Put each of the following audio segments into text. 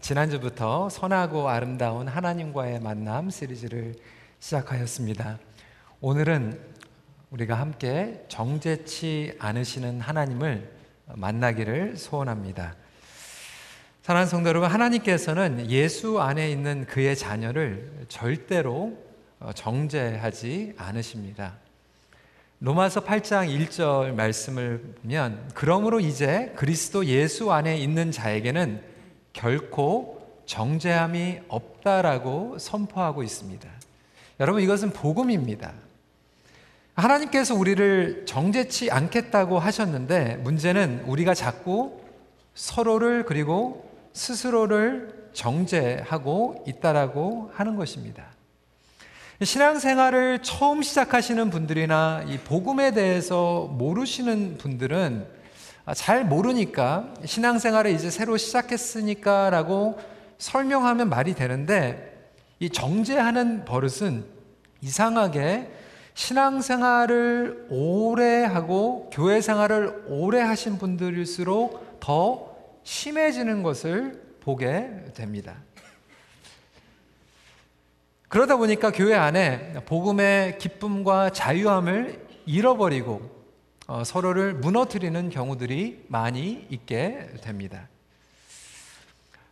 지난주부터 선하고 아름다운 하나님과의 만남 시리즈를 시작하였습니다. 오늘은 우리가 함께 정제치 않으시는 하나님을 만나기를 소원합니다. 사랑하는 성도 여러분, 하나님께서는 예수 안에 있는 그의 자녀를 절대로 정제하지 않으십니다. 로마서 8장 1절 말씀을 보면 그러므로 이제 그리스도 예수 안에 있는 자에게는 결코 정죄함이 없다라고 선포하고 있습니다. 여러분 이것은 복음입니다. 하나님께서 우리를 정죄치 않겠다고 하셨는데 문제는 우리가 자꾸 서로를 그리고 스스로를 정죄하고 있다라고 하는 것입니다. 신앙생활을 처음 시작하시는 분들이나 이 복음에 대해서 모르시는 분들은 아, 잘 모르니까 신앙생활을 이제 새로 시작했으니까 라고 설명하면 말이 되는데 이 정죄하는 버릇은 이상하게 신앙생활을 오래 하고 교회 생활을 오래 하신 분들일수록 더 심해지는 것을 보게 됩니다. 그러다 보니까 교회 안에 복음의 기쁨과 자유함을 잃어버리고 어, 서로를 무너뜨리는 경우들이 많이 있게 됩니다.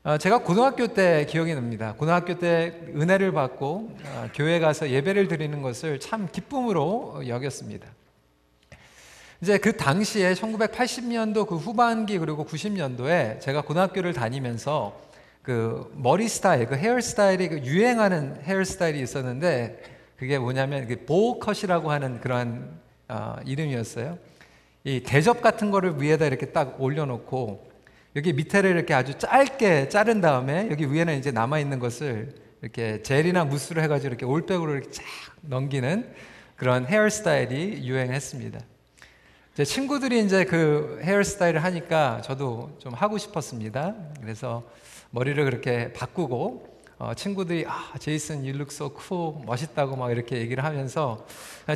어, 제가 고등학교 때 기억이 납니다. 고등학교 때 은혜를 받고 어, 교회 가서 예배를 드리는 것을 참 기쁨으로 여겼습니다. 이제 그 당시에 1980년도 그 후반기 그리고 90년도에 제가 고등학교를 다니면서 그 머리 스타일, 그 헤어 스타일이 그 유행하는 헤어 스타일이 있었는데 그게 뭐냐면 그 보컷이라고 하는 그러한 어, 이름이었어요. 이 대접 같은 거를 위에다 이렇게 딱 올려놓고 여기 밑에를 이렇게 아주 짧게 자른 다음에 여기 위에는 이제 남아 있는 것을 이렇게 젤이나 무스로 해가지고 이렇게 올백으로 이렇게 쫙 넘기는 그런 헤어스타일이 유행했습니다. 제 친구들이 이제 그 헤어스타일을 하니까 저도 좀 하고 싶었습니다. 그래서 머리를 그렇게 바꾸고 어, 친구들이 아 제이슨 so cool 멋있다고 막 이렇게 얘기를 하면서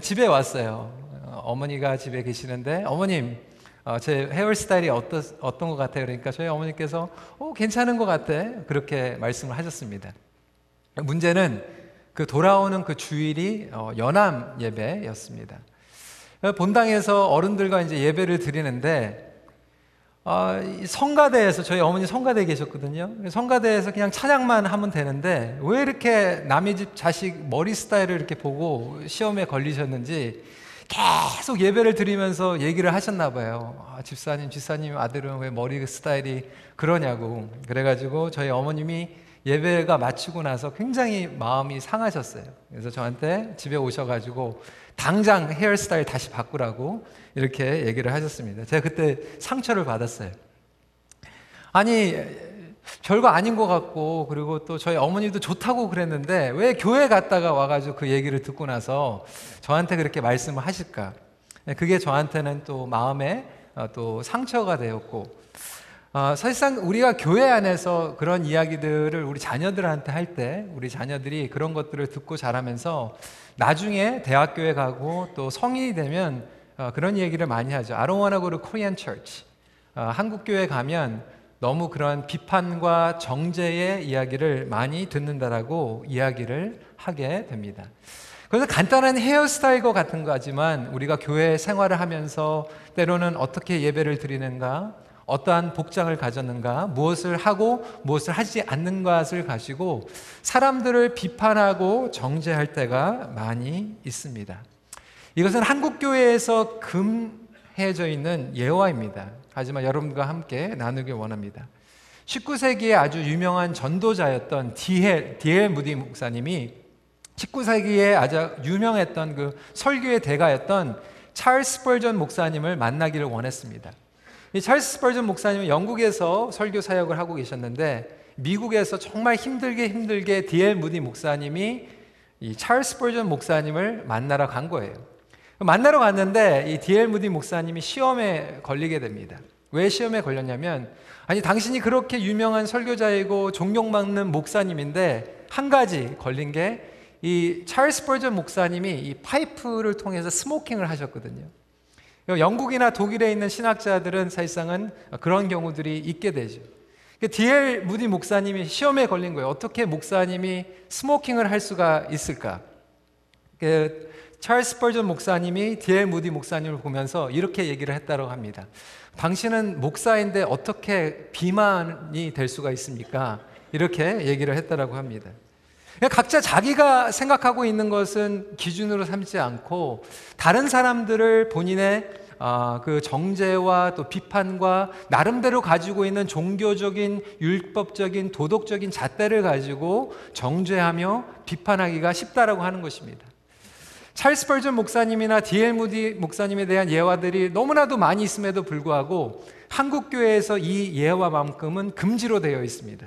집에 왔어요. 어, 머니가 집에 계시는데 어머님 어, 제 헤어 스타일이 어떠, 어떤 것 같아요? 그러니까 저희 어머니께서 어, 괜찮은 것 같아 그렇게 말씀을 하셨습니다. 문제는 그 돌아오는 그 주일이 어, 연합 예배였습니다. 본당에서 어른들과 이제 예배를 드리는데 어, 성가대에서 저희 어머니 성가대에 계셨거든요. 성가대에서 그냥 찬양만 하면 되는데 왜 이렇게 남의 집 자식 머리 스타일을 이렇게 보고 시험에 걸리셨는지 계속 예배를 드리면서 얘기를 하셨나 봐요. 아, 집사님, 집사님 아들은 왜 머리 스타일이 그러냐고. 그래가지고 저희 어머님이 예배가 마치고 나서 굉장히 마음이 상하셨어요. 그래서 저한테 집에 오셔가지고 당장 헤어스타일 다시 바꾸라고 이렇게 얘기를 하셨습니다. 제가 그때 상처를 받았어요. 아니, 별거 아닌 것 같고, 그리고 또 저희 어머니도 좋다고 그랬는데, 왜 교회 갔다가 와가지고 그 얘기를 듣고 나서 저한테 그렇게 말씀을 하실까? 그게 저한테는 또 마음에 어, 또 상처가 되었고, 어, 사실상 우리가 교회 안에서 그런 이야기들을 우리 자녀들한테 할 때, 우리 자녀들이 그런 것들을 듣고 자라면서 나중에 대학교에 가고 또 성인이 되면 어, 그런 얘기를 많이 하죠. I don't want to go to Korean church. 어, 한국 교회 가면 너무 그런 비판과 정죄의 이야기를 많이 듣는다라고 이야기를 하게 됩니다. 그래서 간단한 헤어스타일과 같은 거지만 우리가 교회 생활을 하면서 때로는 어떻게 예배를 드리는가, 어떠한 복장을 가졌는가, 무엇을 하고 무엇을 하지 않는 것을 가지고 사람들을 비판하고 정죄할 때가 많이 있습니다. 이것은 한국 교회에서 금해져 있는 예화입니다. 하지만 여러분과 함께 나누길 원합니다. 19세기에 아주 유명한 전도자였던 디헬, 디헬 무디 목사님이 19세기에 아주 유명했던 그 설교의 대가였던 찰스 벌전 목사님을 만나기를 원했습니다. 이 찰스 스펄전 목사님은 영국에서 설교 사역을 하고 계셨는데 미국에서 정말 힘들게 힘들게 디엘 무디 목사님이 이 찰스 스펄전 목사님을 만나러 간 거예요. 만나러 갔는데 이 디엘 무디 목사님이 시험에 걸리게 됩니다. 왜 시험에 걸렸냐면 아니 당신이 그렇게 유명한 설교자이고 존경받는 목사님인데 한 가지 걸린 게 이 찰스 스펄전 목사님이 이 파이프를 통해서 smoking을 하셨거든요. 영국이나 독일에 있는 신학자들은 사실상은 그런 경우들이 있게 되죠. D.L. 무디 목사님이 시험에 걸린 거예요. 어떻게 목사님이 smoking을 할 수가 있을까? 그 찰스 스펄전 목사님이 D.L. 무디 목사님을 보면서 이렇게 얘기를 했다고 합니다. 당신은 목사인데 어떻게 비만이 될 수가 있습니까? 이렇게 얘기를 했다고 합니다. 각자 자기가 생각하고 있는 것은 기준으로 삼지 않고 다른 사람들을 본인의 어, 그 정죄와 또 비판과 나름대로 가지고 있는 종교적인 율법적인 도덕적인 잣대를 가지고 정죄하며 비판하기가 쉽다라고 하는 것입니다. 찰스 벌전 목사님이나 디엘 무디 목사님에 대한 예화들이 너무나도 많이 있음에도 불구하고 한국 교회에서 이 예화만큼은 금지로 되어 있습니다.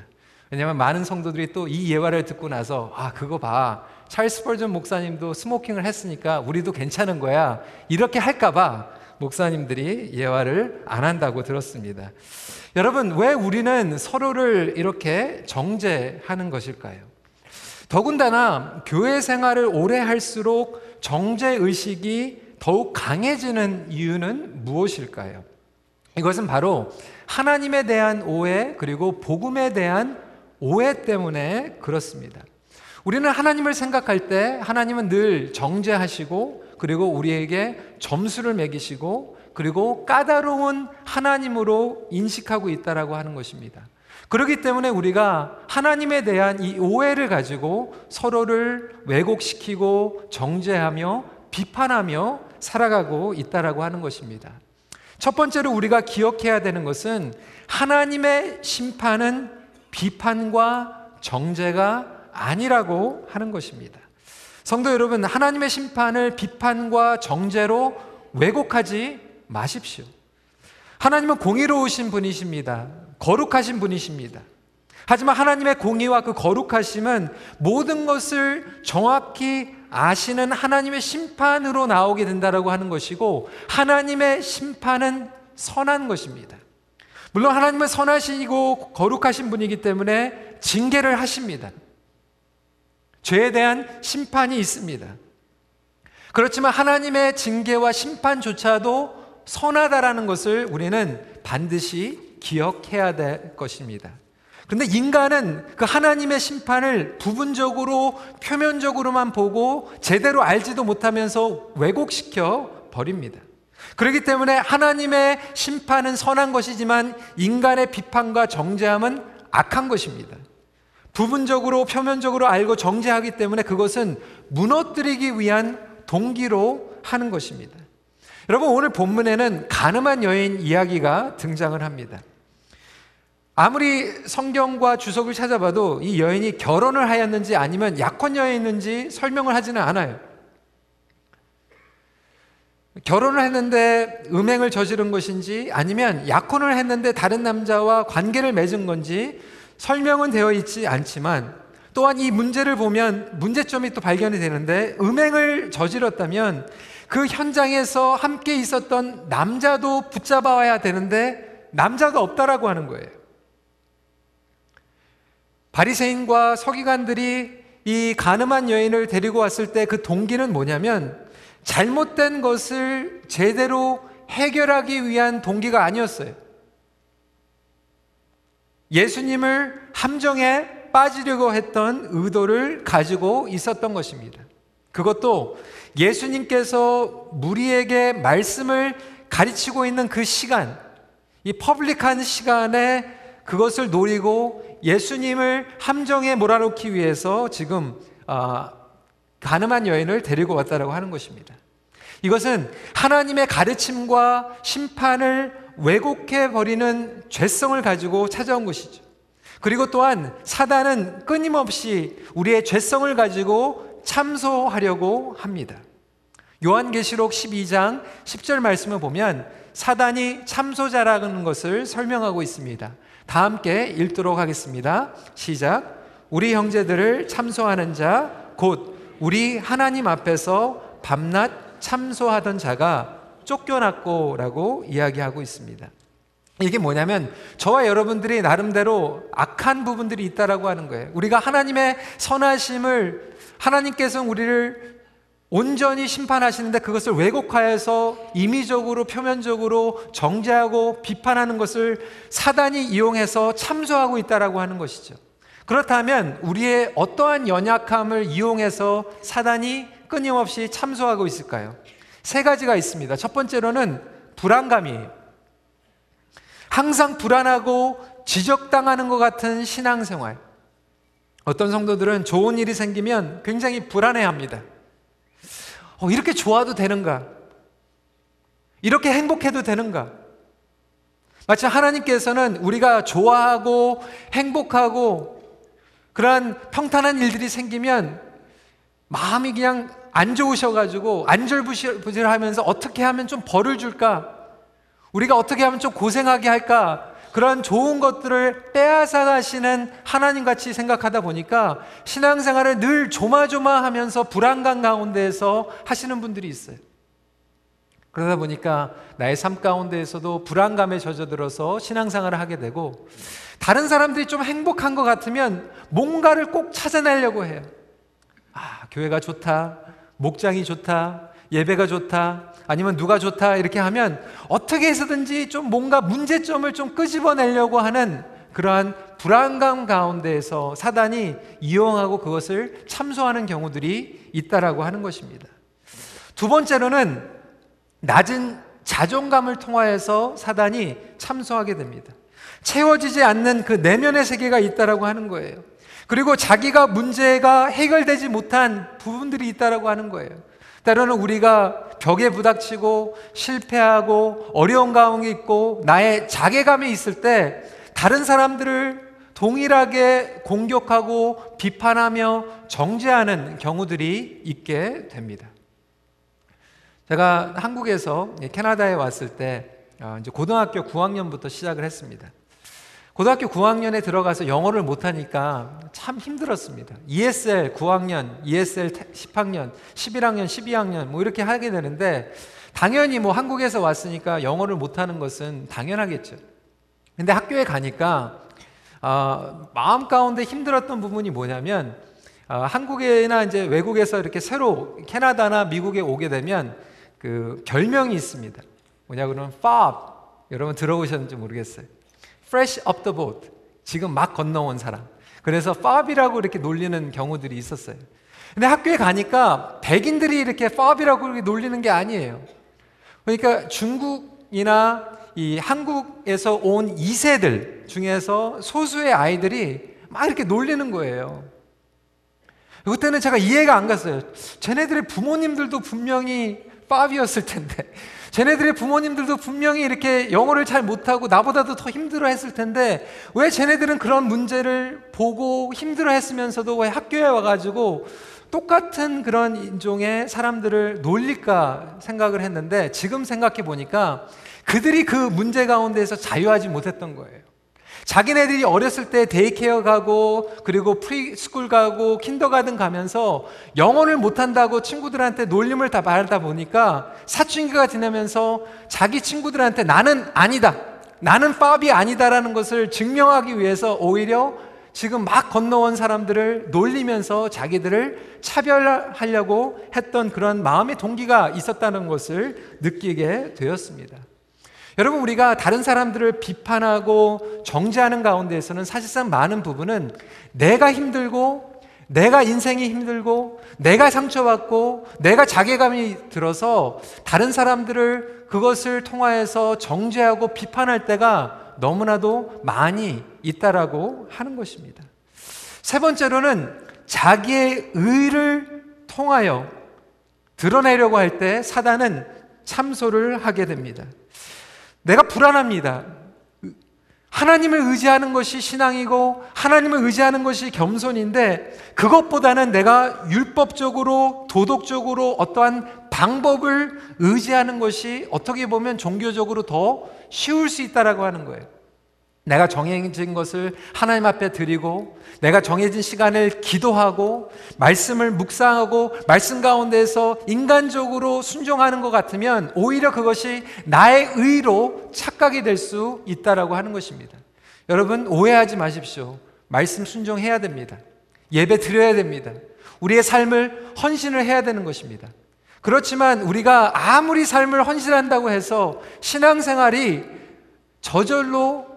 왜냐하면 많은 성도들이 또 이 예화를 듣고 나서 아 그거 봐 찰스 벌전 목사님도 스모킹을 했으니까 우리도 괜찮은 거야 이렇게 할까봐 목사님들이 예화를 안 한다고 들었습니다. 여러분 왜 우리는 서로를 이렇게 정죄하는 것일까요? 더군다나 교회 생활을 오래 할수록 정죄 의식이 더욱 강해지는 이유는 무엇일까요? 이것은 바로 하나님에 대한 오해 그리고 복음에 대한 오해 때문에 그렇습니다. 우리는 하나님을 생각할 때 하나님은 늘 정죄하시고 그리고 우리에게 점수를 매기시고 그리고 까다로운 하나님으로 인식하고 있다라고 하는 것입니다. 그렇기 때문에 우리가 하나님에 대한 이 오해를 가지고 서로를 왜곡시키고 정죄하며 비판하며 살아가고 있다라고 하는 것입니다. 첫 번째로 우리가 기억해야 되는 것은 하나님의 심판은 비판과 정죄가 아니라고 하는 것입니다. 성도 여러분, 하나님의 심판을 비판과 정죄로 왜곡하지 마십시오. 하나님은 공의로우신 분이십니다. 거룩하신 분이십니다. 하지만 하나님의 공의와 그 거룩하심은 모든 것을 정확히 아시는 하나님의 심판으로 나오게 된다라고 하는 것이고 하나님의 심판은 선한 것입니다. 물론 하나님은 선하시고 거룩하신 분이기 때문에 징계를 하십니다. 죄에 대한 심판이 있습니다. 그렇지만 하나님의 징계와 심판조차도 선하다라는 것을 우리는 반드시 기억해야 될 것입니다. 그런데 인간은 그 하나님의 심판을 부분적으로 표면적으로만 보고 제대로 알지도 못하면서 왜곡시켜 버립니다. 그렇기 때문에 하나님의 심판은 선한 것이지만 인간의 비판과 정죄함은 악한 것입니다. 부분적으로 표면적으로 알고 정죄하기 때문에 그것은 무너뜨리기 위한 동기로 하는 것입니다. 여러분 오늘 본문에는 가늠한 여인 이야기가 등장을 합니다. 아무리 성경과 주석을 찾아봐도 이 여인이 결혼을 하였는지 아니면 약혼녀였는지 설명을 하지는 않아요. 결혼을 했는데 음행을 저지른 것인지 아니면 약혼을 했는데 다른 남자와 관계를 맺은 건지 설명은 되어 있지 않지만 또한 이 문제를 보면 문제점이 또 발견이 되는데 음행을 저질렀다면 그 현장에서 함께 있었던 남자도 붙잡아야 되는데 남자가 없다라고 하는 거예요. 바리새인과 서기관들이 이 가늠한 여인을 데리고 왔을 때 그 동기는 뭐냐면 잘못된 것을 제대로 해결하기 위한 동기가 아니었어요. 예수님을 함정에 빠지려고 했던 의도를 가지고 있었던 것입니다. 그것도 예수님께서 무리에게 말씀을 가르치고 있는 그 시간, 이 퍼블릭한 시간에 그것을 노리고 예수님을 함정에 몰아넣기 위해서 지금 아, 가늠한 여인을 데리고 왔다라고 하는 것입니다. 이것은 하나님의 가르침과 심판을 왜곡해 버리는 죄성을 가지고 찾아온 것이죠. 그리고 또한 사단은 끊임없이 우리의 죄성을 가지고 참소하려고 합니다. 요한계시록 12장 10절 말씀을 보면 사단이 참소자라는 것을 설명하고 있습니다. 다 함께 읽도록 하겠습니다. 시작. 우리 형제들을 참소하는 자, 곧 우리 하나님 앞에서 밤낮 참소하던 자가 쫓겨났고라고 이야기하고 있습니다. 이게 뭐냐면 저와 여러분들이 나름대로 악한 부분들이 있다라고 하는 거예요. 우리가 하나님의 선하심을 하나님께서 우리를 온전히 심판하시는데 그것을 왜곡하여서 임의적으로 표면적으로 정죄하고 비판하는 것을 사단이 이용해서 참소하고 있다라고 하는 것이죠. 그렇다면 우리의 어떠한 연약함을 이용해서 사단이 끊임없이 참소하고 있을까요? 세 가지가 있습니다. 첫 번째로는 불안감이에요. 항상 불안하고 지적당하는 것 같은 신앙생활. 어떤 성도들은 좋은 일이 생기면 굉장히 불안해 합니다. 어, 이렇게 좋아도 되는가? 이렇게 행복해도 되는가? 마치 하나님께서는 우리가 좋아하고 행복하고 그러한 평탄한 일들이 생기면 마음이 그냥 안 좋으셔가지고 안절부절하면서 어떻게 하면 좀 벌을 줄까? 우리가 어떻게 하면 좀 고생하게 할까? 그런 좋은 것들을 빼앗아 가시는 하나님 같이 생각하다 보니까 신앙생활을 늘 조마조마하면서 불안감 가운데에서 하시는 분들이 있어요. 그러다 보니까 나의 삶 가운데에서도 불안감에 젖어들어서 신앙생활을 하게 되고 다른 사람들이 좀 행복한 것 같으면 뭔가를 꼭 찾아내려고 해요. 아, 교회가 좋다. 목장이 좋다. 예배가 좋다. 아니면 누가 좋다 이렇게 하면 어떻게 해서든지 좀 뭔가 문제점을 좀 끄집어내려고 하는 그러한 불안감 가운데에서 사단이 이용하고 그것을 참소하는 경우들이 있다라고 하는 것입니다. 두 번째로는 낮은 자존감을 통하여서 사단이 참소하게 됩니다. 채워지지 않는 그 내면의 세계가 있다라고 하는 거예요. 그리고 자기가 문제가 해결되지 못한 부분들이 있다라고 하는 거예요. 때로는 우리가 벽에 부닥치고 실패하고 어려운 가운데 있고 나의 자괴감이 있을 때 다른 사람들을 동일하게 공격하고 비판하며 정죄하는 경우들이 있게 됩니다. 제가 한국에서 캐나다에 왔을 때 어, 이제 고등학교 9학년부터 시작을 했습니다. 고등학교 9학년에 들어가서 영어를 못하니까 참 힘들었습니다. ESL 9학년, ESL 10학년, 11학년, 12학년 뭐 이렇게 하게 되는데 당연히 뭐 한국에서 왔으니까 영어를 못하는 것은 당연하겠죠. 근데 학교에 가니까 어, 마음 가운데 힘들었던 부분이 뭐냐면 어, 한국에나 이제 외국에서 이렇게 새로 캐나다나 미국에 오게 되면 그 별명이 있습니다. 뭐냐 그러면 FOB 여러분 들어보셨는지 모르겠어요. fresh up the boat. 지금 막 건너온 사람. 그래서 fab이라고 이렇게 놀리는 경우들이 있었어요. 근데 학교에 가니까 백인들이 이렇게 fab이라고 이렇게 놀리는 게 아니에요. 그러니까 중국이나 이 한국에서 온 2세들 중에서 소수의 아이들이 막 이렇게 놀리는 거예요. 그때는 제가 이해가 안 갔어요. 쟤네들의 부모님들도 분명히 파비였을 텐데 쟤네들의 부모님들도 분명히 이렇게 영어를 잘 못하고 나보다도 더 힘들어 했을 텐데 왜 쟤네들은 그런 문제를 보고 힘들어 했으면서도 왜 학교에 와가지고 똑같은 그런 인종의 사람들을 놀릴까 생각을 했는데 지금 생각해 보니까 그들이 그 문제 가운데서 자유하지 못했던 거예요. 자기네들이 어렸을 때 daycare 가고 그리고 preschool 가고 kindergarten 가면서 영어를 못한다고 친구들한테 놀림을 다 받다 보니까 사춘기가 지나면서 자기 친구들한테 나는 아니다. 나는 FOB이 아니다라는 것을 증명하기 위해서 오히려 지금 막 건너온 사람들을 놀리면서 자기들을 차별하려고 했던 그런 마음의 동기가 있었다는 것을 느끼게 되었습니다. 여러분 우리가 다른 사람들을 비판하고 정죄하는 가운데에서는 사실상 많은 부분은 내가 힘들고 내가 인생이 힘들고 내가 상처받고 내가 자괴감이 들어서 다른 사람들을 그것을 통하여서 정죄하고 비판할 때가 너무나도 많이 있다라고 하는 것입니다. 세 번째로는 자기의 의를 통하여 드러내려고 할 때 사단은 참소를 하게 됩니다. 내가 불안합니다. 하나님을 의지하는 것이 신앙이고 하나님을 의지하는 것이 겸손인데 그것보다는 내가 율법적으로 도덕적으로 어떠한 방법을 의지하는 것이 어떻게 보면 종교적으로 더 쉬울 수 있다라고 하는 거예요. 내가 정해진 것을 하나님 앞에 드리고 내가 정해진 시간을 기도하고 말씀을 묵상하고 말씀 가운데서 인간적으로 순종하는 것 같으면 오히려 그것이 나의 의로 착각이 될 수 있다라고 하는 것입니다. 여러분 오해하지 마십시오. 말씀 순종해야 됩니다. 예배 드려야 됩니다. 우리의 삶을 헌신을 해야 되는 것입니다. 그렇지만 우리가 아무리 삶을 헌신한다고 해서 신앙생활이 저절로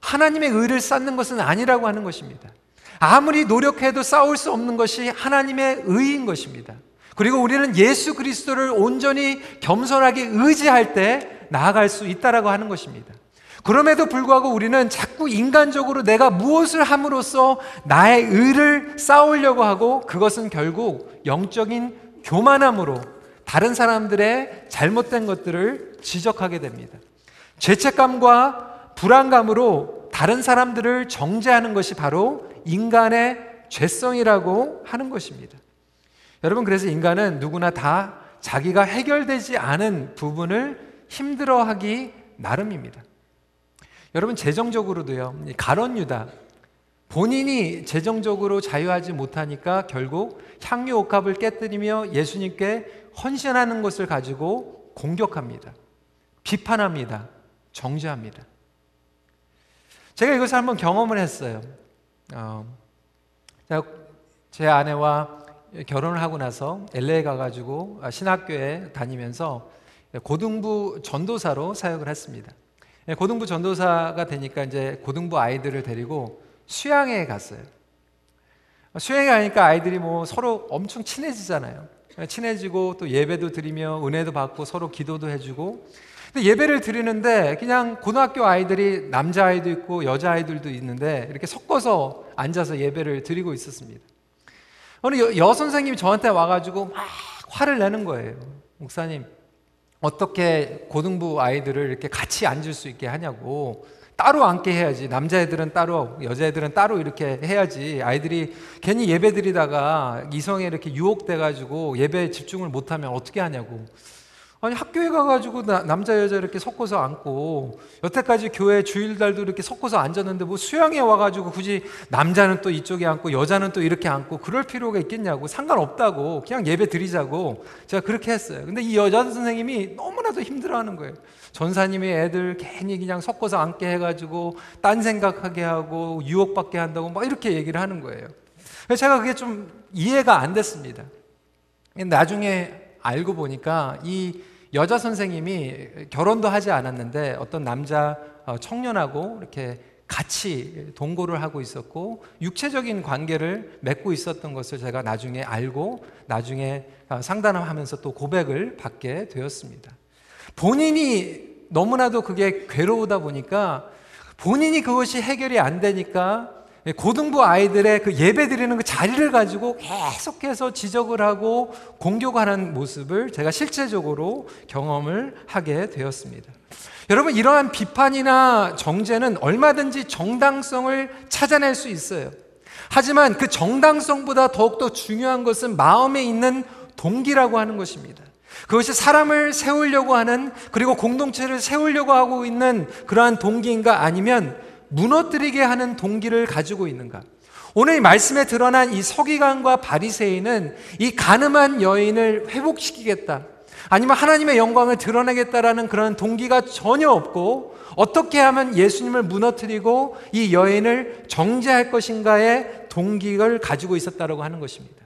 하나님의 의를 쌓는 것은 아니라고 하는 것입니다. 아무리 노력해도 싸울 수 없는 것이 하나님의 의인 것입니다. 그리고 우리는 예수 그리스도를 온전히 겸손하게 의지할 때 나아갈 수 있다라고 하는 것입니다. 그럼에도 불구하고 우리는 자꾸 인간적으로 내가 무엇을 함으로써 나의 의를 쌓으려고 하고 그것은 결국 영적인 교만함으로 다른 사람들의 잘못된 것들을 지적하게 됩니다. 죄책감과 불안감으로 다른 사람들을 정죄하는 것이 바로 인간의 죄성이라고 하는 것입니다. 여러분, 그래서 인간은 누구나 다 자기가 해결되지 않은 부분을 힘들어하기 나름입니다. 여러분, 재정적으로도요, 가론유다. 본인이 재정적으로 자유하지 못하니까 결국 향유 옥합을 깨뜨리며 예수님께 헌신하는 것을 가지고 공격합니다. 비판합니다. 정죄합니다. 제가 이것을 한번 경험을 했어요. 어, 제 아내와 결혼을 하고 나서 LA 가가지고 신학교에 다니면서 고등부 전도사로 사역을 했습니다. 고등부 전도사가 되니까 이제 고등부 아이들을 데리고 수양회에 갔어요. 수양회 가니까 아이들이 뭐 서로 엄청 친해지잖아요. 친해지고 또 예배도 드리며 은혜도 받고 서로 기도도 해주고 근데 예배를 드리는데 그냥 고등학교 아이들이 남자 아이도 있고 여자 아이들도 있는데 이렇게 섞어서 앉아서 예배를 드리고 있었습니다. 어느 여, 여 선생님이 저한테 와가지고 막 화를 내는 거예요. 목사님 어떻게 고등부 아이들을 이렇게 같이 앉을 수 있게 하냐고 따로 앉게 해야지. 남자애들은 따로, 여자애들은 따로 이렇게 해야지. 아이들이 괜히 예배 드리다가 이성에 이렇게 유혹돼 가지고 예배에 집중을 못하면 어떻게 하냐고. 아니 학교에 가가지고 나, 남자 여자 이렇게 섞어서 앉고 여태까지 교회 주일날도 이렇게 섞어서 앉았는데 뭐 수양에 와가지고 굳이 남자는 또 이쪽에 앉고 여자는 또 이렇게 앉고 그럴 필요가 있겠냐고 상관없다고 그냥 예배 드리자고 제가 그렇게 했어요. 근데 이 여자 선생님이 너무나도 힘들어하는 거예요. 전사님이 애들 괜히 그냥 섞어서 앉게 해가지고 딴 생각하게 하고 유혹받게 한다고 막 이렇게 얘기를 하는 거예요. 그래서 제가 그게 좀 이해가 안 됐습니다. 나중에 알고 보니까 이 여자 선생님이 결혼도 하지 않았는데 어떤 남자 어, 청년하고 이렇게 같이 동거를 하고 있었고 육체적인 관계를 맺고 있었던 것을 제가 나중에 알고 나중에 어, 상담을 하면서 또 고백을 받게 되었습니다. 본인이 너무나도 그게 괴로우다 보니까 본인이 그것이 해결이 안 되니까 고등부 아이들의 그 예배 드리는 그 자리를 가지고 계속해서 지적을 하고 공격하는 모습을 제가 실제적으로 경험을 하게 되었습니다. 여러분, 이러한 비판이나 정죄는 얼마든지 정당성을 찾아낼 수 있어요. 하지만 그 정당성보다 더욱더 중요한 것은 마음에 있는 동기라고 하는 것입니다. 그것이 사람을 세우려고 하는 그리고 공동체를 세우려고 하고 있는 그러한 동기인가 아니면 무너뜨리게 하는 동기를 가지고 있는가? 오늘 말씀에 드러난 이 서기관과 바리새인은 이 가늠한 여인을 회복시키겠다. 아니면 하나님의 영광을 드러내겠다라는 그런 동기가 전혀 없고 어떻게 하면 예수님을 무너뜨리고 이 여인을 정죄할 것인가의 동기를 가지고 있었다라고 하는 것입니다.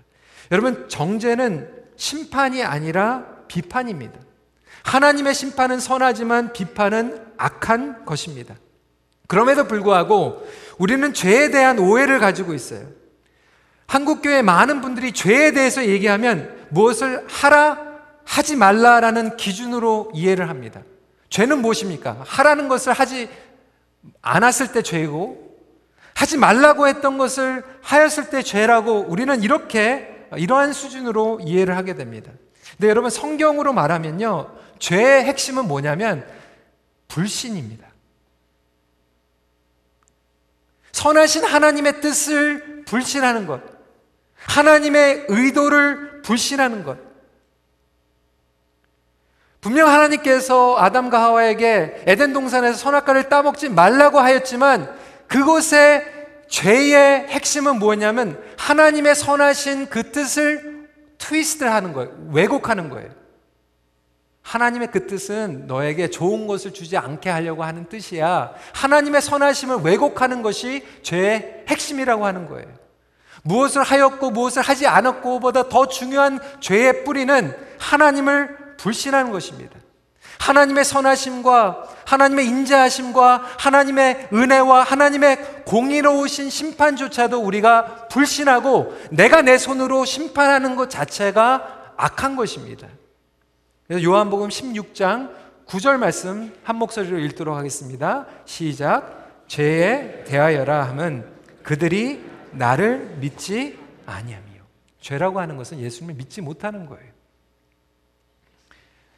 여러분 정죄는 심판이 아니라 비판입니다. 하나님의 심판은 선하지만 비판은 악한 것입니다. 그럼에도 불구하고 우리는 죄에 대한 오해를 가지고 있어요. 한국교회 많은 분들이 죄에 대해서 얘기하면 무엇을 하라, 하지 말라라는 기준으로 이해를 합니다. 죄는 무엇입니까? 하라는 것을 하지 않았을 때 죄고, 하지 말라고 했던 것을 하였을 때 죄라고 우리는 이렇게, 이러한 수준으로 이해를 하게 됩니다. 근데 여러분, 성경으로 말하면요, 죄의 핵심은 뭐냐면, 불신입니다. 선하신 하나님의 뜻을 불신하는 것. 하나님의 의도를 불신하는 것. 분명 하나님께서 아담과 하와에게 에덴 동산에서 선악과를 따먹지 말라고 하였지만 그곳의 죄의 핵심은 뭐냐면 하나님의 선하신 그 뜻을 트위스트 하는 거예요. 왜곡하는 거예요. 하나님의 그 뜻은 너에게 좋은 것을 주지 않게 하려고 하는 뜻이야. 하나님의 선하심을 왜곡하는 것이 죄의 핵심이라고 하는 거예요. 무엇을 하였고 무엇을 하지 않았고보다 더 중요한 죄의 뿌리는 하나님을 불신하는 것입니다. 하나님의 선하심과 하나님의 인자하심과 하나님의 은혜와 하나님의 공의로우신 심판조차도 우리가 불신하고 내가 내 손으로 심판하는 것 자체가 악한 것입니다. 그래서 요한복음 16장 9절 말씀 한 목소리로 읽도록 하겠습니다. 시작. 죄에 대하여라 함은 그들이 나를 믿지 아니함이요. 죄라고 하는 것은 예수님을 믿지 못하는 거예요.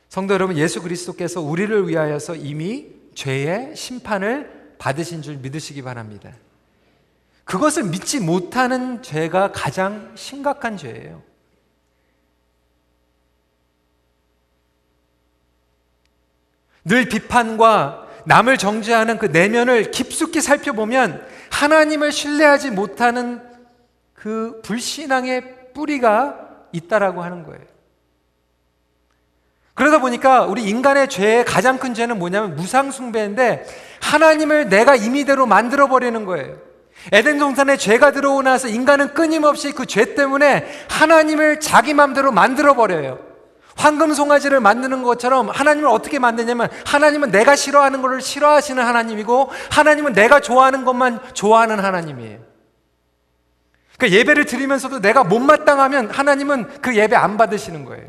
성도 여러분, 예수 그리스도께서 우리를 위하여서 이미 죄의 심판을 받으신 줄 믿으시기 바랍니다. 그것을 믿지 못하는 죄가 가장 심각한 죄예요. 늘 비판과 남을 정죄하는 그 내면을 깊숙이 살펴보면 하나님을 신뢰하지 못하는 그 불신앙의 뿌리가 있다라고 하는 거예요. 그러다 보니까 우리 인간의 죄의 가장 큰 죄는 뭐냐면 무상숭배인데 하나님을 내가 임의대로 만들어 버리는 거예요. 에덴 동산에 죄가 들어오고 나서 인간은 끊임없이 그 죄 때문에 하나님을 자기 마음대로 만들어 버려요. 황금 송아지를 만드는 것처럼 하나님을 어떻게 만드냐면 하나님은 내가 싫어하는 것을 싫어하시는 하나님이고 하나님은 내가 좋아하는 것만 좋아하는 하나님이에요. 그러니까 예배를 드리면서도 내가 못마땅하면 하나님은 그 예배 안 받으시는 거예요.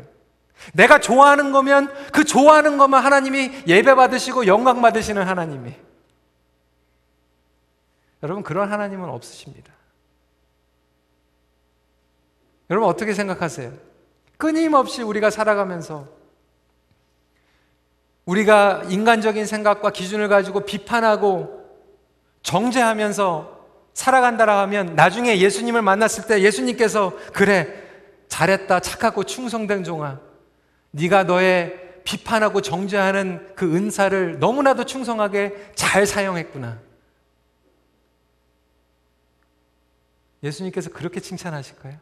내가 좋아하는 거면 그 좋아하는 것만 하나님이 예배 받으시고 영광 받으시는 하나님이. 여러분 그런 하나님은 없으십니다. 여러분 어떻게 생각하세요? 끊임없이 우리가 살아가면서 우리가 인간적인 생각과 기준을 가지고 비판하고 정죄하면서 살아간다라 하면 나중에 예수님을 만났을 때 예수님께서 그래 잘했다 착하고 충성된 종아 네가 너의 비판하고 정죄하는 그 은사를 너무나도 충성하게 잘 사용했구나. 예수님께서 그렇게 칭찬하실까요?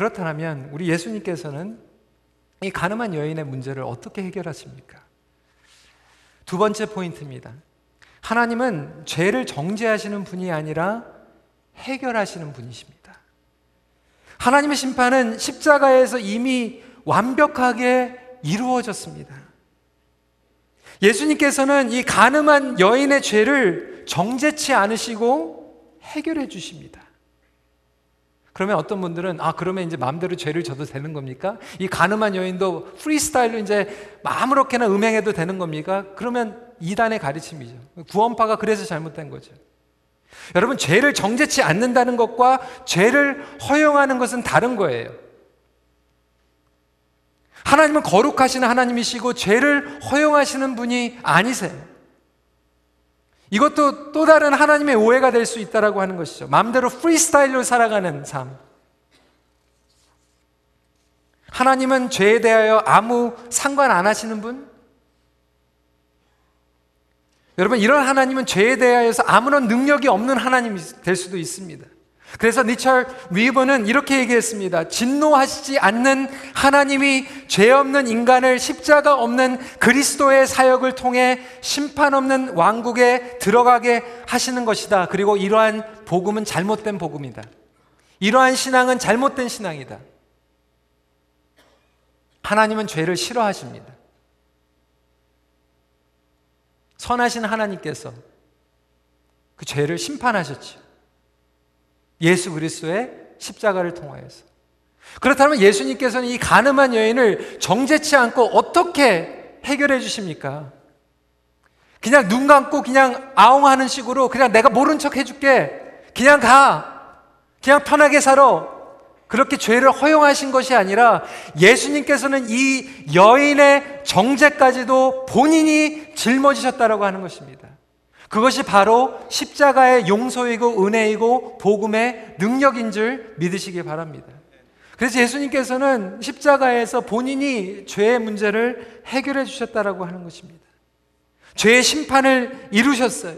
그렇다면 우리 예수님께서는 이 가늠한 여인의 문제를 어떻게 해결하십니까? 두 번째 포인트입니다. 하나님은 죄를 정죄하시는 분이 아니라 해결하시는 분이십니다. 하나님의 심판은 십자가에서 이미 완벽하게 이루어졌습니다. 예수님께서는 이 가늠한 여인의 죄를 정죄치 않으시고 해결해 주십니다. 그러면 어떤 분들은 아 그러면 이제 마음대로 죄를 져도 되는 겁니까? 이 가늠한 여인도 프리스타일로 이제 아무렇게나 음행해도 되는 겁니까? 그러면 이단의 가르침이죠. 구원파가 그래서 잘못된 거죠. 여러분 죄를 정죄치 않는다는 것과 죄를 허용하는 것은 다른 거예요. 하나님은 거룩하신 하나님이시고 죄를 허용하시는 분이 아니세요. 이것도 또 다른 하나님의 오해가 될 수 있다라고 하는 것이죠. 마음대로 프리스타일로 살아가는 삶. 하나님은 죄에 대하여 아무 상관 안 하시는 분? 여러분, 이런 하나님은 죄에 대하여서 아무런 능력이 없는 하나님이 될 수도 있습니다. 그래서 니철 위버는 이렇게 얘기했습니다. 진노하시지 않는 하나님이 죄 없는 인간을 십자가 없는 그리스도의 사역을 통해 심판 없는 왕국에 들어가게 하시는 것이다. 그리고 이러한 복음은 잘못된 복음이다. 이러한 신앙은 잘못된 신앙이다. 하나님은 죄를 싫어하십니다. 선하신 하나님께서 그 죄를 심판하셨죠. 예수 그리스도의 십자가를 통하여서. 그렇다면 예수님께서는 이 가늠한 여인을 정죄치 않고 어떻게 해결해 주십니까? 그냥 눈 감고 그냥 아웅하는 식으로 그냥 내가 모른 척 해줄게. 그냥 가. 그냥 편하게 살아. 그렇게 죄를 허용하신 것이 아니라 예수님께서는 이 여인의 정죄까지도 본인이 짊어지셨다라고 하는 것입니다. 그것이 바로 십자가의 용서이고 은혜이고 복음의 능력인 줄 믿으시기 바랍니다. 그래서 예수님께서는 십자가에서 본인이 죄의 문제를 해결해 주셨다라고 하는 것입니다. 죄의 심판을 이루셨어요.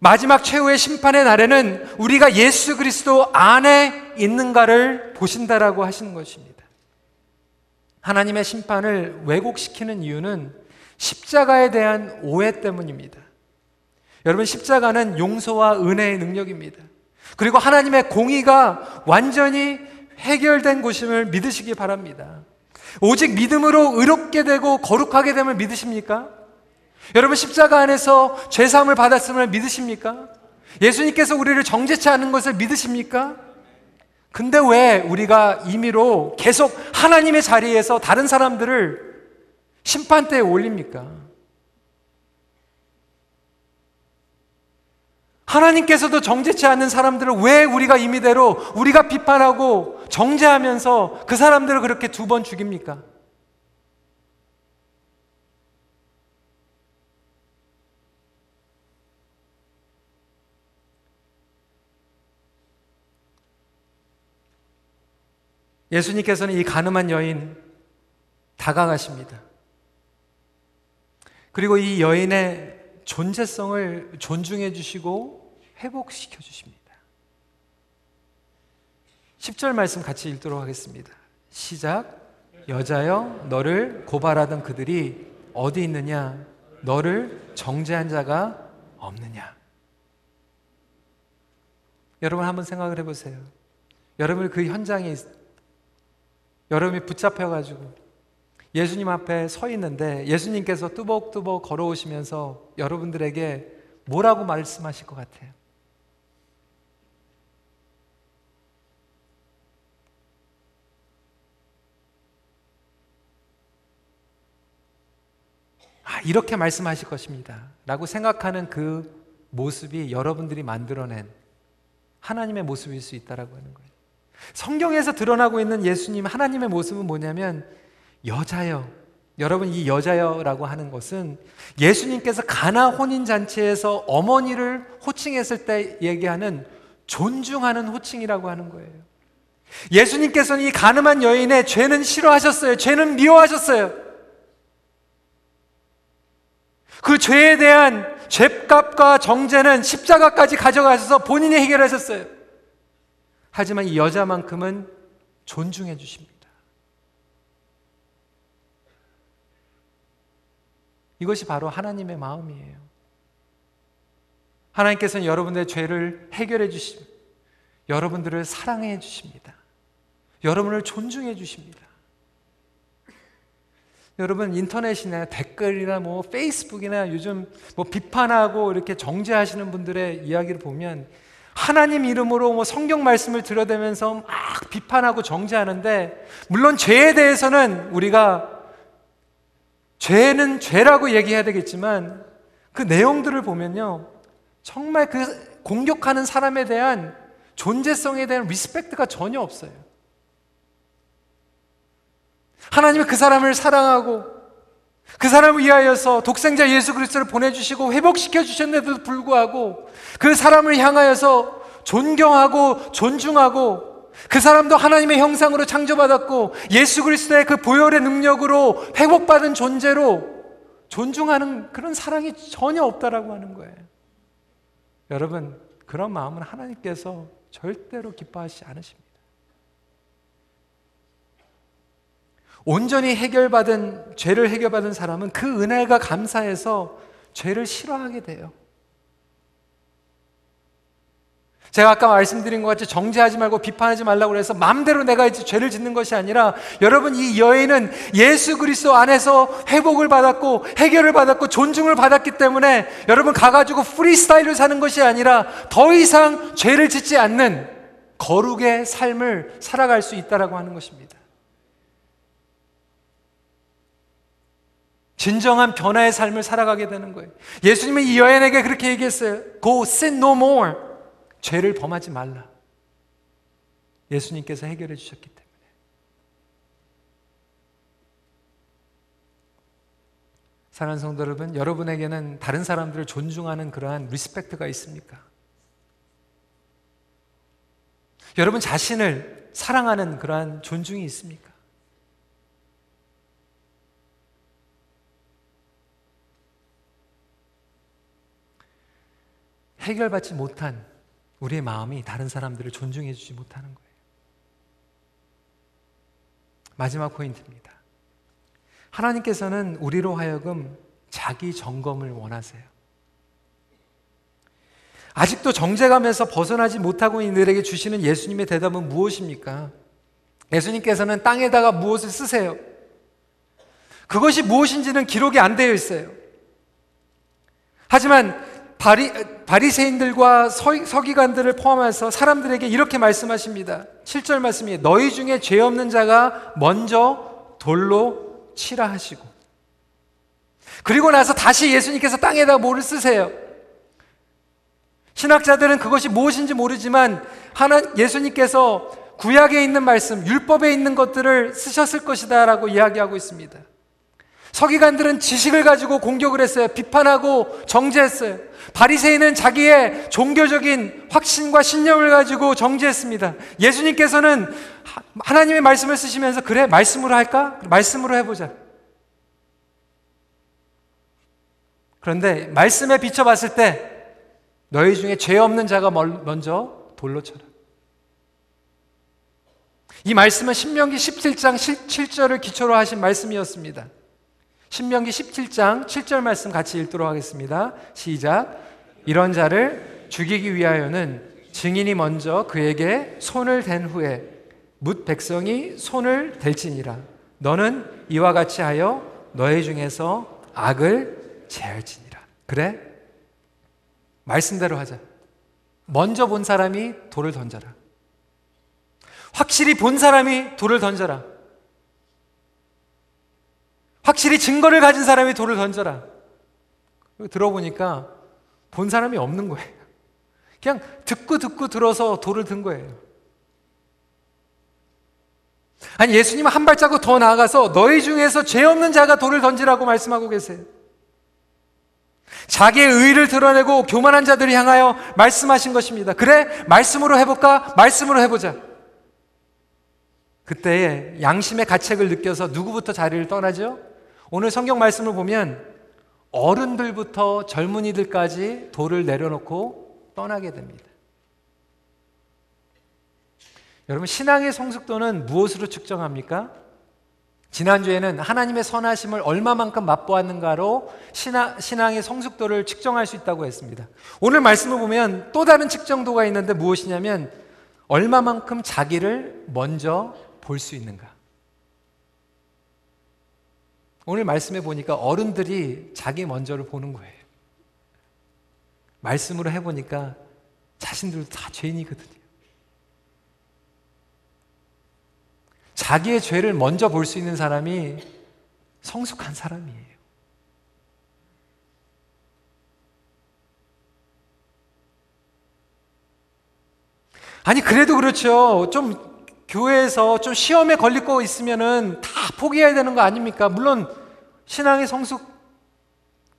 마지막 최후의 심판의 날에는 우리가 예수 그리스도 안에 있는가를 보신다라고 하시는 것입니다. 하나님의 심판을 왜곡시키는 이유는 십자가에 대한 오해 때문입니다. 여러분, 십자가는 용서와 은혜의 능력입니다. 그리고 하나님의 공의가 완전히 해결된 곳임을 믿으시기 바랍니다. 오직 믿음으로 의롭게 되고 거룩하게 됨을 믿으십니까? 여러분 십자가 안에서 죄 사함을 받았음을 믿으십니까? 예수님께서 우리를 정죄치 않은 것을 믿으십니까? 근데 왜 우리가 임의로 계속 하나님의 자리에서 다른 사람들을 심판대에 올립니까? 하나님께서도 정죄치 않는 사람들을 왜 우리가 임의대로 우리가 비판하고 정죄하면서 그 사람들을 그렇게 두 번 죽입니까? 예수님께서는 이 가늠한 여인 다가가십니다. 그리고 이 여인의 존재성을 존중해 주시고 회복시켜 주십니다. 10절 말씀 같이 읽도록 하겠습니다. 시작. 여자여, 너를 고발하던 그들이 어디 있느냐? 너를 정죄한 자가 없느냐? 여러분 한번 생각을 해보세요. 여러분 그 현장에 여러분이 붙잡혀가지고 예수님 앞에 서 있는데 예수님께서 뚜벅뚜벅 걸어오시면서 여러분들에게 뭐라고 말씀하실 것 같아요? 아, 이렇게 말씀하실 것입니다. 라고 생각하는 그 모습이 여러분들이 만들어낸 하나님의 모습일 수 있다라고 하는 거예요. 성경에서 드러나고 있는 예수님 하나님의 모습은 뭐냐면 여자여. 여러분 이 여자여라고 하는 것은 예수님께서 가나 혼인 잔치에서 어머니를 호칭했을 때 얘기하는 존중하는 호칭이라고 하는 거예요. 예수님께서는 이 가늠한 여인의 죄는 싫어하셨어요. 죄는 미워하셨어요. 그 죄에 대한 죄값과 정죄는 십자가까지 가져가셔서 본인이 해결하셨어요. 하지만 이 여자만큼은 존중해 주십니다. 이것이 바로 하나님의 마음이에요. 하나님께서는 여러분의 죄를 해결해 주십 여러분들을 사랑해 주십니다. 여러분을 존중해 주십니다. 여러분 인터넷이나 댓글이나 뭐 페이스북이나 요즘 뭐 비판하고 이렇게 정죄하시는 분들의 이야기를 보면 하나님 이름으로 뭐 성경 말씀을 들여대면서 막 비판하고 정죄하는데 물론 죄에 대해서는 우리가 죄는 죄라고 얘기해야 되겠지만 그 내용들을 보면요. 정말 그 공격하는 사람에 대한 존재성에 대한 respect가 전혀 없어요. 하나님은 그 사람을 사랑하고 그 사람을 위하여서 독생자 예수 그리스도를 보내주시고 회복시켜 주셨는데도 불구하고 그 사람을 향하여서 존경하고 존중하고 그 사람도 하나님의 형상으로 창조받았고 예수 그리스도의 그 보혈의 능력으로 회복받은 존재로 존중하는 그런 사랑이 전혀 없다라고 하는 거예요. 여러분, 그런 마음은 하나님께서 절대로 기뻐하시지 않으십니다. 온전히 해결받은 죄를 해결받은 사람은 그 은혜가 감사해서 죄를 싫어하게 돼요. 제가 아까 말씀드린 것 같이 정죄하지 말고 비판하지 말라고 그래서 마음대로 내가 이제 죄를 짓는 것이 아니라 여러분 이 여인은 예수 그리스도 안에서 회복을 받았고 해결을 받았고 존중을 받았기 때문에 여러분 가가지고 프리스타일을 사는 것이 아니라 더 이상 죄를 짓지 않는 거룩의 삶을 살아갈 수 있다라고 하는 것입니다. 진정한 변화의 삶을 살아가게 되는 거예요. 예수님은 이 여인에게 그렇게 얘기했어요. Go sin no more. 죄를 범하지 말라. 예수님께서 해결해 주셨기 때문에. 사랑하는 성도 여러분, 여러분에게는 다른 사람들을 존중하는 그러한 respect가 있습니까? 여러분 자신을 사랑하는 그러한 존중이 있습니까? 해결받지 못한 우리의 마음이 다른 사람들을 존중해 주지 못하는 거예요. 마지막 포인트입니다. 하나님께서는 우리로 하여금 자기 점검을 원하세요. 아직도 정제감에서 벗어나지 못하고 있는 이들에게 주시는 예수님의 대답은 무엇입니까? 예수님께서는 땅에다가 무엇을 쓰세요? 그것이 무엇인지는 기록이 안 되어 있어요. 하지만 바리, 바리새인들과 서, 기관들을 포함해서 사람들에게 이렇게 말씀하십니다. 7절 말씀이 너희 중에 죄 없는 자가 먼저 돌로 치라 하시고 그리고 나서 다시 예수님께서 땅에다 뭐를 쓰세요. 신학자들은 그것이 무엇인지 모르지만 하나 예수님께서 구약에 있는 말씀, 율법에 있는 것들을 쓰셨을 것이다라고 이야기하고 있습니다. 서기관들은 지식을 가지고 공격을 했어요. 비판하고 정죄했어요. 바리새인은 자기의 종교적인 확신과 신념을 가지고 정죄했습니다. 예수님께서는 하나님의 말씀을 쓰시면서 그래 말씀으로 할까? 말씀으로 해보자. 그런데 말씀에 비춰봤을 때 너희 중에 죄 없는 자가 먼저 돌로 쳐라. 이 말씀은 신명기 17장 7절을 기초로 하신 말씀이었습니다. 신명기 17장 7절 말씀 같이 읽도록 하겠습니다. 시작. 이런 자를 죽이기 위하여는 증인이 먼저 그에게 손을 댄 후에 묻 백성이 손을 댈지니라. 너는 이와 같이 하여 너희 중에서 악을 제할지니라. 그래? 말씀대로 하자. 먼저 본 사람이 돌을 던져라. 확실히 본 사람이 돌을 던져라. 확실히 증거를 가진 사람이 돌을 던져라. 들어보니까 본 사람이 없는 거예요. 그냥 듣고 듣고 들어서 돌을 든 거예요. 아니, 예수님은 한 발자국 더 나아가서 너희 중에서 죄 없는 자가 돌을 던지라고 말씀하고 계세요. 자기의 의를 드러내고 교만한 자들을 향하여 말씀하신 것입니다. 그래, 말씀으로 해볼까? 말씀으로 해보자. 그때 양심의 가책을 느껴서 누구부터 자리를 떠나죠? 오늘 성경 말씀을 보면 어른들부터 젊은이들까지 돌을 내려놓고 떠나게 됩니다. 여러분, 신앙의 성숙도는 무엇으로 측정합니까? 지난주에는 하나님의 선하심을 얼마만큼 맛보았는가로 신앙, 신앙의 성숙도를 측정할 수 있다고 했습니다. 오늘 말씀을 보면 또 다른 측정도가 있는데 무엇이냐면 얼마만큼 자기를 먼저 볼 수 있는가. 오늘 말씀해 보니까 어른들이 자기 먼저를 보는 거예요. 말씀으로 해보니까 자신들도 다 죄인이거든요. 자기의 죄를 먼저 볼 수 있는 사람이 성숙한 사람이에요. 아니, 그래도 그렇죠. 좀 교회에서 좀 시험에 걸릴 거 있으면은 다 포기해야 되는 거 아닙니까? 물론 신앙의 성숙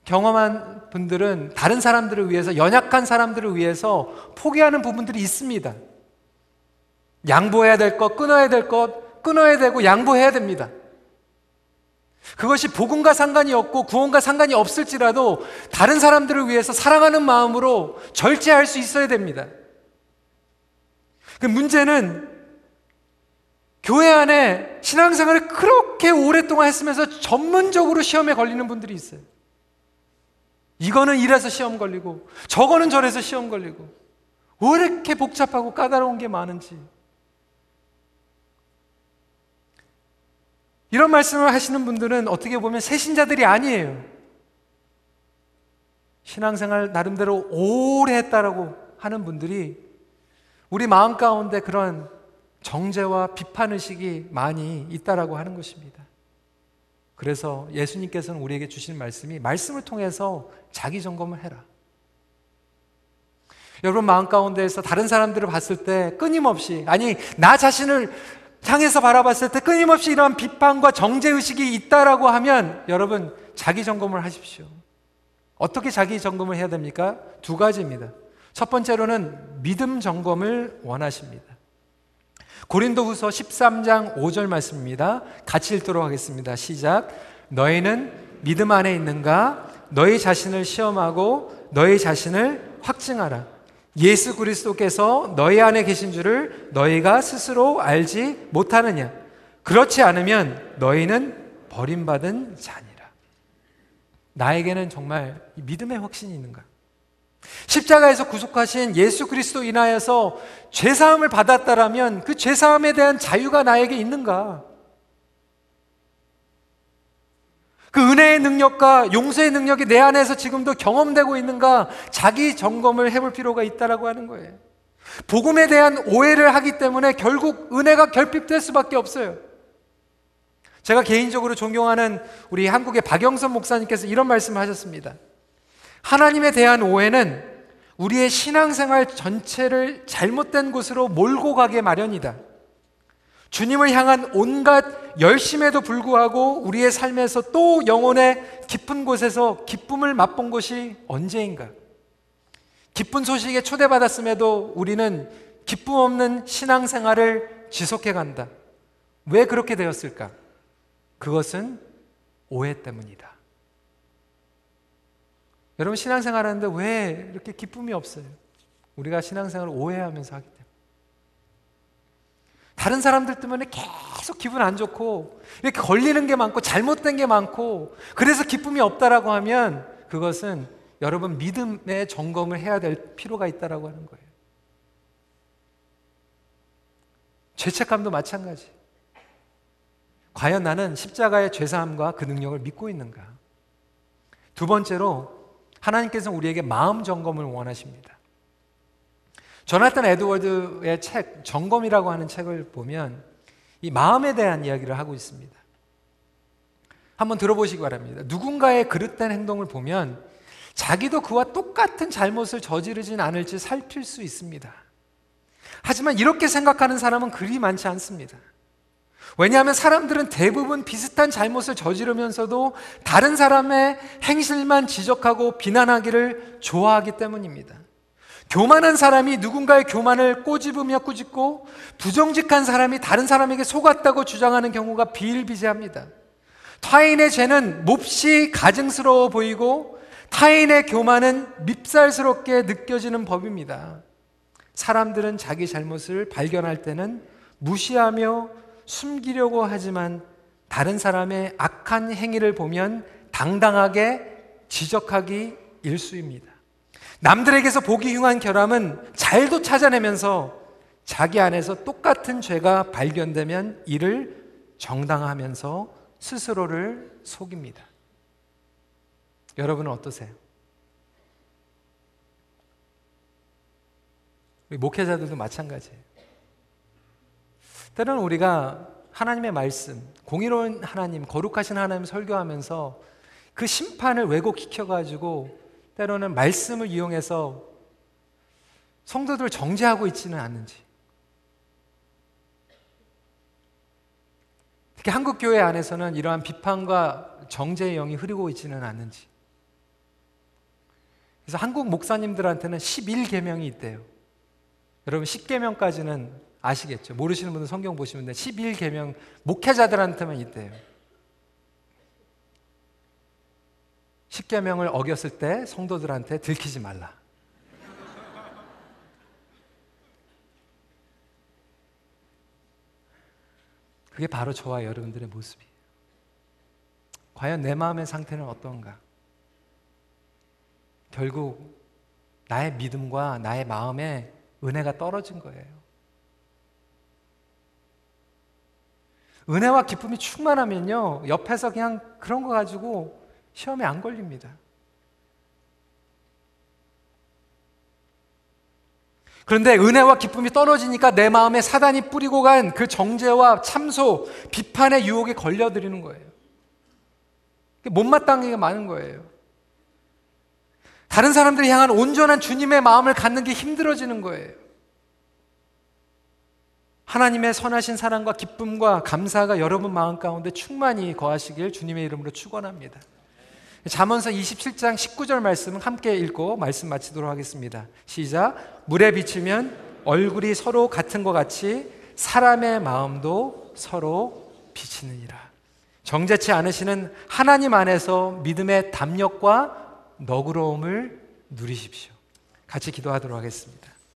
경험한 분들은 다른 사람들을 위해서, 연약한 사람들을 위해서 포기하는 부분들이 있습니다. 양보해야 될 것, 끊어야 될 것, 끊어야 되고 양보해야 됩니다. 그것이 복음과 상관이 없고 구원과 상관이 없을지라도 다른 사람들을 위해서 사랑하는 마음으로 절제할 수 있어야 됩니다. 그 문제는 교회 안에 신앙생활을 그렇게 오랫동안 했으면서 전문적으로 시험에 걸리는 분들이 있어요. 이거는 이래서 시험 걸리고, 저거는 저래서 시험 걸리고, 왜 이렇게 복잡하고 까다로운 게 많은지. 이런 말씀을 하시는 분들은 어떻게 보면 새신자들이 아니에요. 신앙생활 나름대로 오래 했다라고 하는 분들이 우리 마음 가운데 그런 정죄와 비판 의식이 많이 있다라고 하는 것입니다. 그래서 예수님께서는 우리에게 주신 말씀이 말씀을 통해서 자기 점검을 해라. 여러분 마음 가운데에서 다른 사람들을 봤을 때 끊임없이 아니 나 자신을 향해서 바라봤을 때 끊임없이 이런 비판과 정죄 의식이 있다라고 하면 여러분 자기 점검을 하십시오. 어떻게 자기 점검을 해야 됩니까? 두 가지입니다. 첫 번째로는 믿음 점검을 원하십니다. 고린도후서 13장 5절 말씀입니다. 같이 읽도록 하겠습니다. 시작. 너희는 믿음 안에 있는가? 너희 자신을 시험하고 너희 자신을 확증하라. 예수 그리스도께서 너희 안에 계신 줄을 너희가 스스로 알지 못하느냐? 그렇지 않으면 너희는 버림받은 자니라. 나에게는 정말 믿음의 확신이 있는가? 십자가에서 구속하신 예수 그리스도 인하여서 죄사함을 받았다라면 그 죄사함에 대한 자유가 나에게 있는가? 그 은혜의 능력과 용서의 능력이 내 안에서 지금도 경험되고 있는가? 자기 점검을 해볼 필요가 있다라고 하는 거예요. 복음에 대한 오해를 하기 때문에 결국 은혜가 결핍될 수밖에 없어요. 제가 개인적으로 존경하는 우리 한국의 박영선 목사님께서 이런 말씀을 하셨습니다. 하나님에 대한 오해는 우리의 신앙생활 전체를 잘못된 곳으로 몰고 가게 마련이다. 주님을 향한 온갖 열심에도 불구하고 우리의 삶에서 또 영혼의 깊은 곳에서 기쁨을 맛본 것이 언제인가? 기쁜 소식에 초대받았음에도 우리는 기쁨 없는 신앙생활을 지속해 간다. 왜 그렇게 되었을까? 그것은 오해 때문이다. 여러분 신앙생활 하는데 왜 이렇게 기쁨이 없어요? 우리가 신앙생활을 오해하면서 하기 때문에. 다른 사람들 때문에 계속 기분 안 좋고 이렇게 걸리는 게 많고 잘못된 게 많고 그래서 기쁨이 없다라고 하면 그것은 여러분 믿음의 점검을 해야 될 필요가 있다라고 하는 거예요. 죄책감도 마찬가지. 과연 나는 십자가의 죄사함과 그 능력을 믿고 있는가? 두 번째로 하나님께서 우리에게 마음 점검을 원하십니다. 조나탄 에드워드의 책 점검이라고 하는 책을 보면 이 마음에 대한 이야기를 하고 있습니다. 한번 들어보시기 바랍니다. 누군가의 그릇된 행동을 보면 자기도 그와 똑같은 잘못을 저지르진 않을지 살필 수 있습니다. 하지만 이렇게 생각하는 사람은 그리 많지 않습니다. 왜냐하면 사람들은 대부분 비슷한 잘못을 저지르면서도 다른 사람의 행실만 지적하고 비난하기를 좋아하기 때문입니다. 교만한 사람이 누군가의 교만을 꼬집으며 꾸짖고 부정직한 사람이 다른 사람에게 속았다고 주장하는 경우가 비일비재합니다. 타인의 죄는 몹시 가증스러워 보이고 타인의 교만은 밉살스럽게 느껴지는 법입니다. 사람들은 자기 잘못을 발견할 때는 무시하며 숨기려고 하지만 다른 사람의 악한 행위를 보면 당당하게 지적하기 일수입니다. 남들에게서 보기 흉한 결함은 잘도 찾아내면서 자기 안에서 똑같은 죄가 발견되면 이를 정당하면서 스스로를 속입니다. 여러분은 어떠세요? 목회자들도 마찬가지예요. 때로는 우리가 하나님의 말씀, 공의로운 하나님, 거룩하신 하나님 설교하면서 그 심판을 왜곡시켜가지고 때로는 말씀을 이용해서 성도들을 정죄하고 있지는 않는지. 특히 한국 교회 안에서는 이러한 비판과 정죄의 영이 흐르고 있지는 않는지. 그래서 한국 목사님들한테는 11계명이 있대요. 여러분 10계명까지는 아시겠죠? 모르시는 분은 성경 보시면 돼. 11계명 목회자들한테만 있대요. 10계명을 어겼을 때 성도들한테 들키지 말라. 그게 바로 저와 여러분들의 모습이에요. 과연 내 마음의 상태는 어떤가? 결국 나의 믿음과 나의 마음에 은혜가 떨어진 거예요. 은혜와 기쁨이 충만하면요, 옆에서 그냥 그런 거 가지고 시험에 안 걸립니다. 그런데 은혜와 기쁨이 떨어지니까 내 마음에 사단이 뿌리고 간 그 정죄와 참소, 비판의 유혹에 걸려드리는 거예요. 못마땅한 게 많은 거예요. 다른 사람들이 향한 온전한 주님의 마음을 갖는 게 힘들어지는 거예요. 하나님의 선하신 사랑과 기쁨과 감사가 여러분 마음 가운데 충만히 거하시길 주님의 이름으로 축원합니다. 잠언서 27장 19절 말씀을 함께 읽고 말씀 마치도록 하겠습니다. 시작. 물에 비추면 얼굴이 서로 같은 것 같이 사람의 마음도 서로 비치느니라. 정제치 않으시는 하나님 안에서 믿음의 담력과 너그러움을 누리십시오. 같이 기도하도록 하겠습니다.